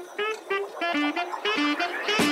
Thank you.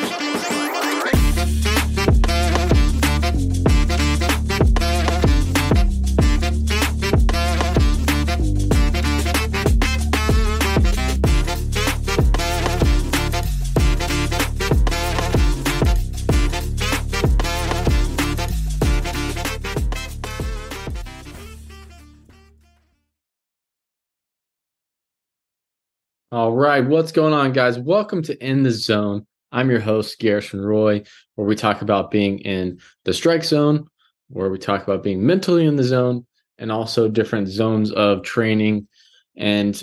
All right, what's going on, guys? Welcome to In the Zone. I'm your host, Garrison Roy, where we talk about being in the strike zone, where we talk about being mentally in the zone, and also different zones of training. And,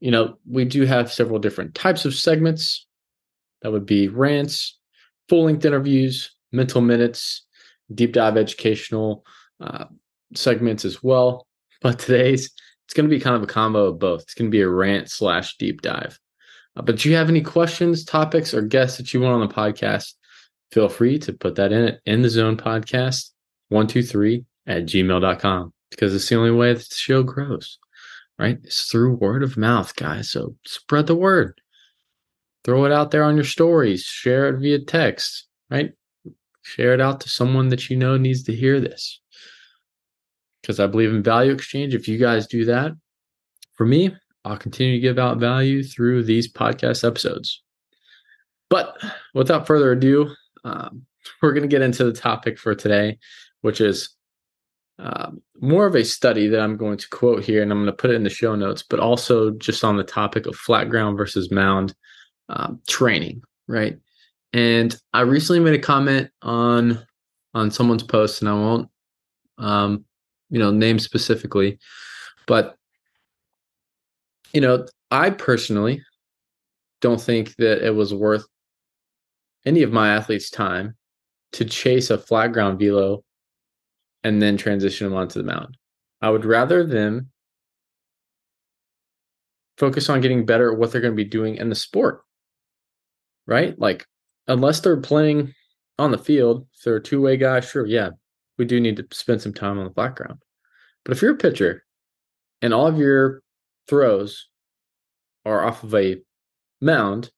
you know, we do have several different types of segments. That would be rants, full length interviews, mental minutes, deep dive educational uh, segments as well. But today's it's going to be kind of a combo of both. It's going to be a rant slash deep dive. Uh, but do you have any questions, topics, or guests that you want on the podcast? Feel free to put that in it in the zone podcast 123 at gmail.com because it's the only way that the show grows, right? It's through word of mouth, guys. So spread the word. Throw it out there on your stories, share it via text, right? Share it out to someone that you know needs to hear this because I believe in value exchange. If you guys do that, for me, I'll continue to give out value through these podcast episodes. But without further ado, um, we're going to get into the topic for today, which is um, more of a study that I'm going to quote here, and I'm going to put it in the show notes, but also just on the topic of flat ground versus mound um, training, right? And I recently made a comment on on someone's post, and I won't um, you know name specifically. But you know i personally don't think that it was worth any of my athletes time to chase a flat ground velo and then transition them onto the mound. I would rather them focus on getting better at what they're going to be doing in the sport right? Like unless they're playing on the field if they're a two-way guy sure yeah we do need to spend some time on the flat ground. But if you're a pitcher and all of your throws are off of a mound,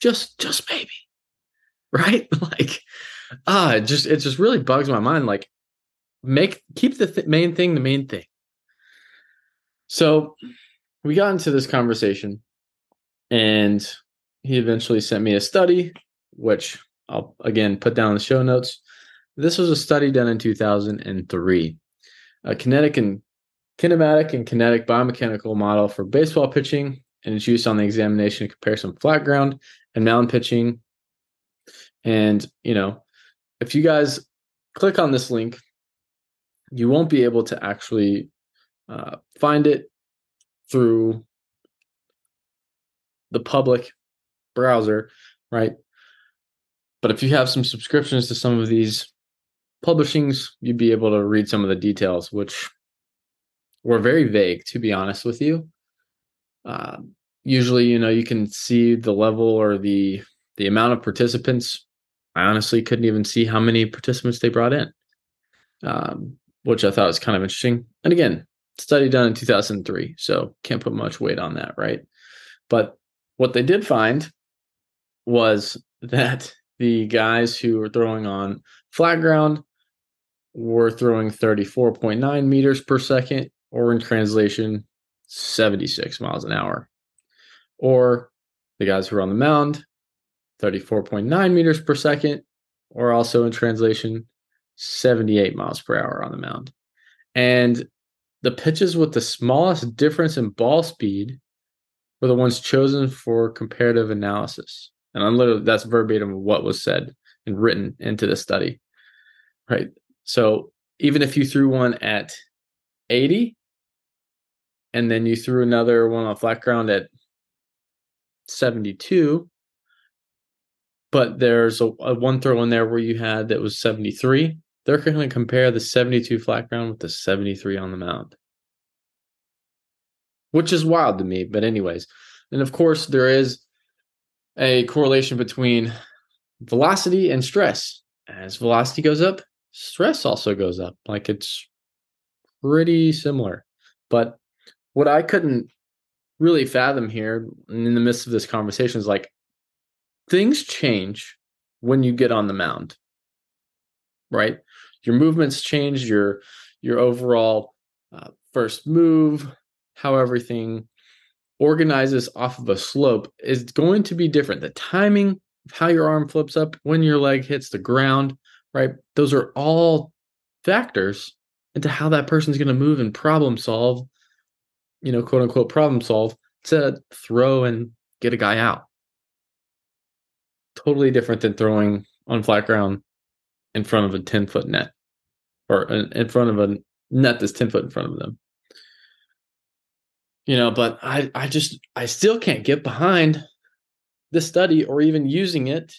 just just maybe, right? Like, ah, uh, just it just really bugs my mind. Like, make keep the th- main thing the main thing. So we got into this conversation, and he eventually sent me a study, which I'll again put down in the show notes. This was a study done in 2003, a kinetic and kinematic and kinetic biomechanical model for baseball pitching and its use on the examination and comparison of flat ground and mound pitching. And you know, if you guys click on this link, you won't be able to actually uh, find it through the public browser, right? But if you have some subscriptions to some of these publishings, you'd be able to read some of the details, which were very vague, to be honest with you. Uh, usually, you know, you can see the level or the the amount of participants. I honestly couldn't even see how many participants they brought in, um, which I thought was kind of interesting. And again, study done in 2003, so can't put much weight on that, right? But what they did find was that the guys who were throwing on flat ground were throwing 34.9 meters per second, or in translation, 76 miles an hour. Or the guys who were on the mound, 34.9 meters per second, or also in translation, 78 miles per hour on the mound. And the pitches with the smallest difference in ball speed were the ones chosen for comparative analysis. And I'm literally that's verbatim what was said and written into the study. Right. So even if you threw one at 80 and then you threw another one on flat ground at 72, but there's a, a one throw in there where you had that was 73, they're going to compare the 72 flat ground with the 73 on the mound. Which is wild to me, but anyways. And of course, there is a correlation between velocity and stress. As velocity goes up, stress also goes up. Like it's pretty similar. But what I couldn't really fathom here in the midst of this conversation is like things change when you get on the mound. Right? Your movements change, your your overall uh, first move, how everything organizes off of a slope is going to be different. The timing of how your arm flips up when your leg hits the ground, right? Those are all factors into how that person's going to move and problem solve, you know, quote unquote problem solve to throw and get a guy out. Totally different than throwing on flat ground in front of a 10 foot net or in front of a net that's 10 foot in front of them. You know, but I, I just, I still can't get behind this study or even using it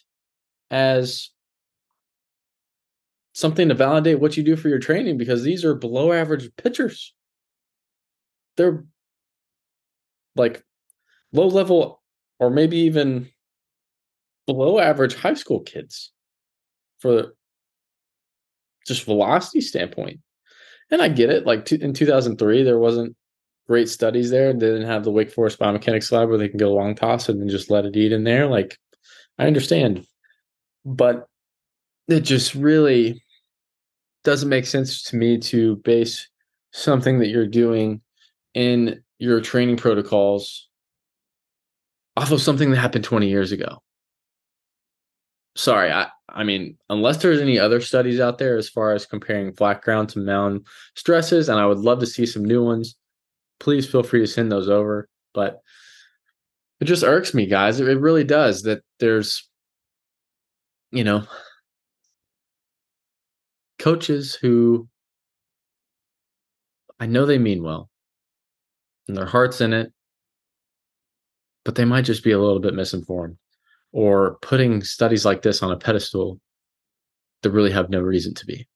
as something to validate what you do for your training because these are below average pitchers. They're like low level or maybe even below average high school kids for just velocity standpoint. And I get it. Like in 2003, there wasn't great studies there. They didn't have the Wake Forest biomechanics lab where they can go long toss and then just let it eat in there. Like I understand, but it just really doesn't make sense to me to base something that you're doing in your training protocols off of something that happened 20 years ago. Sorry, I, I mean, unless there's any other studies out there as far as comparing flat ground to mound stresses, and I would love to see some new ones, please feel free to send those over. But it just irks me, guys. It really does that there's, you know, coaches who I know they mean well and their heart's in it, but they might just be a little bit misinformed or putting studies like this on a pedestal that really have no reason to be.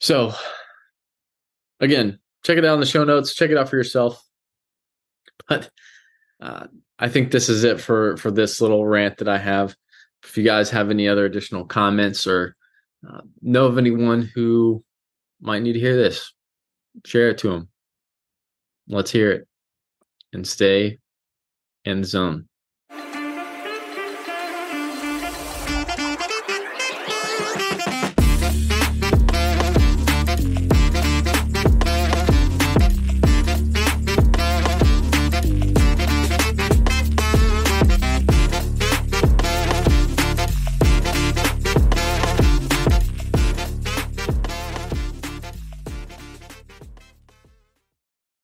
So, again, check it out in the show notes. Check it out for yourself. But uh, I think this is it for for this little rant that I have. If you guys have any other additional comments or uh, know of anyone who might need to hear this, share it to them. Let's hear it and stay in the zone.